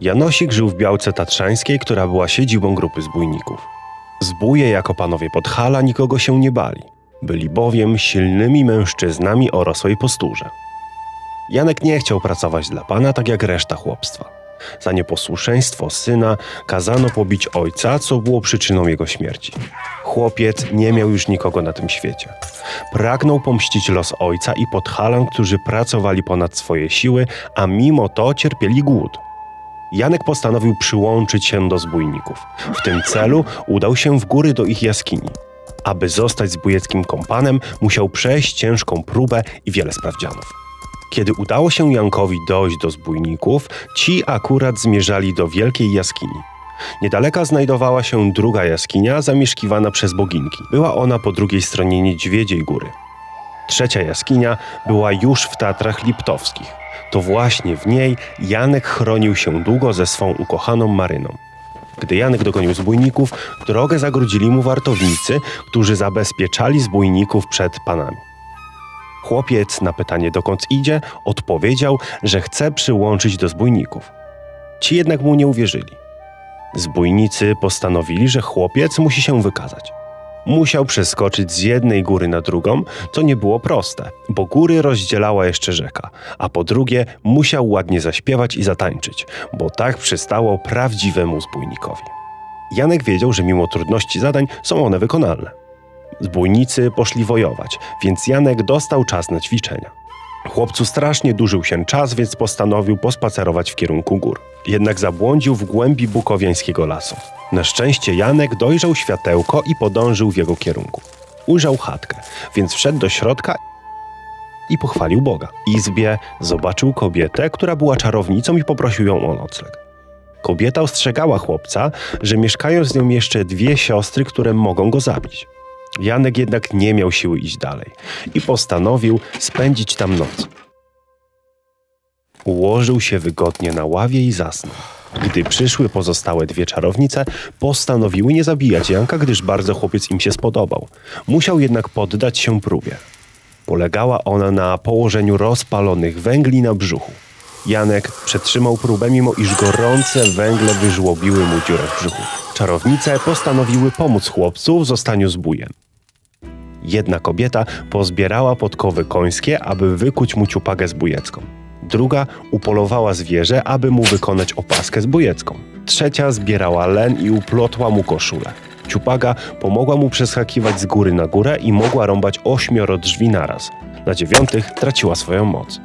Janosik żył w Białce Tatrzańskiej, która była siedzibą grupy zbójników. Zbóje jako panowie Podhala nikogo się nie bali. Byli bowiem silnymi mężczyznami o rosłej posturze. Janek nie chciał pracować dla pana tak jak reszta chłopstwa. Za nieposłuszeństwo syna kazano pobić ojca, co było przyczyną jego śmierci. Chłopiec nie miał już nikogo na tym świecie. Pragnął pomścić los ojca i podhalan, którzy pracowali ponad swoje siły, a mimo to cierpieli głód. Janek postanowił przyłączyć się do zbójników. W tym celu udał się w góry do ich jaskini. Aby zostać zbójeckim kompanem, musiał przejść ciężką próbę i wiele sprawdzianów. Kiedy udało się Jankowi dojść do zbójników, ci akurat zmierzali do wielkiej jaskini. Niedaleka znajdowała się druga jaskinia zamieszkiwana przez boginki. Była ona po drugiej stronie Niedźwiedziej Góry. Trzecia jaskinia była już w Tatrach Liptowskich. To właśnie w niej Janek chronił się długo ze swą ukochaną Maryną. Gdy Janek dogonił zbójników, drogę zagrodzili mu wartownicy, którzy zabezpieczali zbójników przed panami. Chłopiec na pytanie dokąd idzie odpowiedział, że chce przyłączyć do zbójników. Ci jednak mu nie uwierzyli. Zbójnicy postanowili, że chłopiec musi się wykazać. Musiał przeskoczyć z jednej góry na drugą, co nie było proste, bo góry rozdzielała jeszcze rzeka, a po drugie musiał ładnie zaśpiewać i zatańczyć, bo tak przystało prawdziwemu zbójnikowi. Janek wiedział, że mimo trudności zadań są one wykonalne. Zbójnicy poszli wojować, więc Janek dostał czas na ćwiczenia. Chłopcu strasznie dużył się czas, więc postanowił pospacerować w kierunku gór. Jednak zabłądził w głębi bukowiańskiego lasu. Na szczęście Janek dojrzał światełko i podążył w jego kierunku. Ujrzał chatkę, więc wszedł do środka i pochwalił Boga. W izbie zobaczył kobietę, która była czarownicą i poprosił ją o nocleg. Kobieta ostrzegała chłopca, że mieszkają z nią jeszcze dwie siostry, które mogą go zabić. Janek jednak nie miał siły iść dalej i postanowił spędzić tam noc. Ułożył się wygodnie na ławie i zasnął. Gdy przyszły pozostałe dwie czarownice, postanowiły nie zabijać Janka, gdyż bardzo chłopiec im się spodobał. Musiał jednak poddać się próbie. Polegała ona na położeniu rozpalonych węgli na brzuchu. Janek przetrzymał próbę, mimo iż gorące węgle wyżłobiły mu dziurę w brzuchu. Czarownice postanowiły pomóc chłopcu w zostaniu zbójem. Jedna kobieta pozbierała podkowy końskie, aby wykuć mu ciupagę zbójecką. Druga upolowała zwierzę, aby mu wykonać opaskę zbójecką. Trzecia zbierała len i uplotła mu koszulę. Ciupaga pomogła mu przeskakiwać z góry na górę i mogła rąbać ośmioro drzwi naraz. Na dziewiątych traciła swoją moc.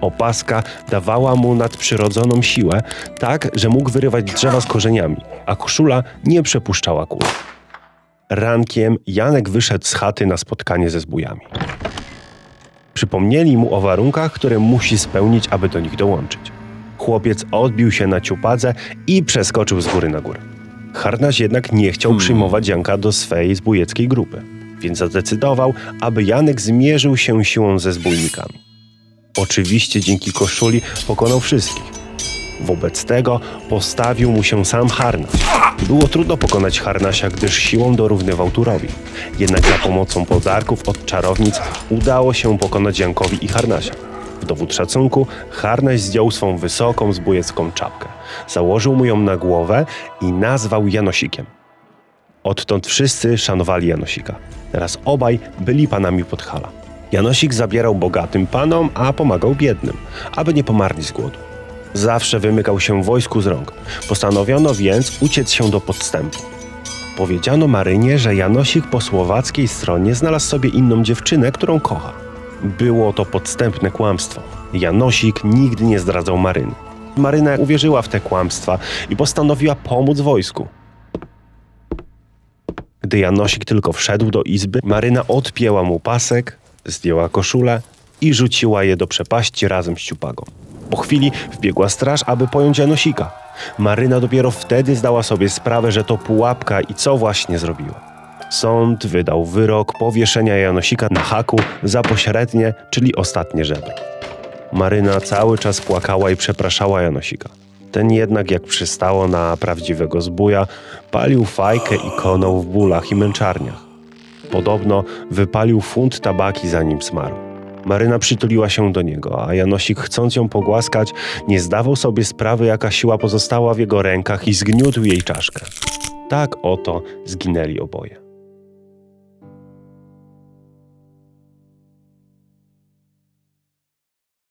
Opaska dawała mu nadprzyrodzoną siłę, tak, że mógł wyrywać drzewa z korzeniami, a koszula nie przepuszczała kul. Rankiem Janek wyszedł z chaty na spotkanie ze zbójami. Przypomnieli mu o warunkach, które musi spełnić, aby do nich dołączyć. Chłopiec odbił się na ciupadze i przeskoczył z góry na górę. Harnaś jednak nie chciał przyjmować Janka do swej zbójeckiej grupy, więc zadecydował, aby Janek zmierzył się siłą ze zbójnikami. Oczywiście dzięki koszuli pokonał wszystkich. Wobec tego postawił mu się sam harnaś. Było trudno pokonać harnasia, gdyż siłą dorównywał Turowi. Jednak za pomocą podarków od czarownic udało się pokonać Jankowi i harnasia. W dowód szacunku harnaś zdjął swą wysoką zbójecką czapkę. Założył mu ją na głowę i nazwał Janosikiem. Odtąd wszyscy szanowali Janosika. Teraz obaj byli panami Podhala. Janosik zabierał bogatym panom, a pomagał biednym, aby nie pomarli z głodu. Zawsze wymykał się wojsku z rąk. Postanowiono więc uciec się do podstępu. Powiedziano Marynie, że Janosik po słowackiej stronie znalazł sobie inną dziewczynę, którą kocha. Było to podstępne kłamstwo. Janosik nigdy nie zdradzał Maryny. Maryna uwierzyła w te kłamstwa i postanowiła pomóc wojsku. Gdy Janosik tylko wszedł do izby, Maryna odpięła mu pasek, zdjęła koszulę i rzuciła je do przepaści razem z ciupagą. Po chwili wbiegła straż, aby pojąć Janosika. Maryna dopiero wtedy zdała sobie sprawę, że to pułapka i co właśnie zrobiła. Sąd wydał wyrok powieszenia Janosika na haku za pośrednie, czyli ostatnie żebro. Maryna cały czas płakała i przepraszała Janosika. Ten jednak, jak przystało na prawdziwego zbója, palił fajkę i konął w bólach i męczarniach. Podobno wypalił funt tabaki zanim zmarł. Maryna przytuliła się do niego, a Janosik, chcąc ją pogłaskać, nie zdawał sobie sprawy, jaka siła pozostała w jego rękach i zgniótł jej czaszkę. Tak oto zginęli oboje.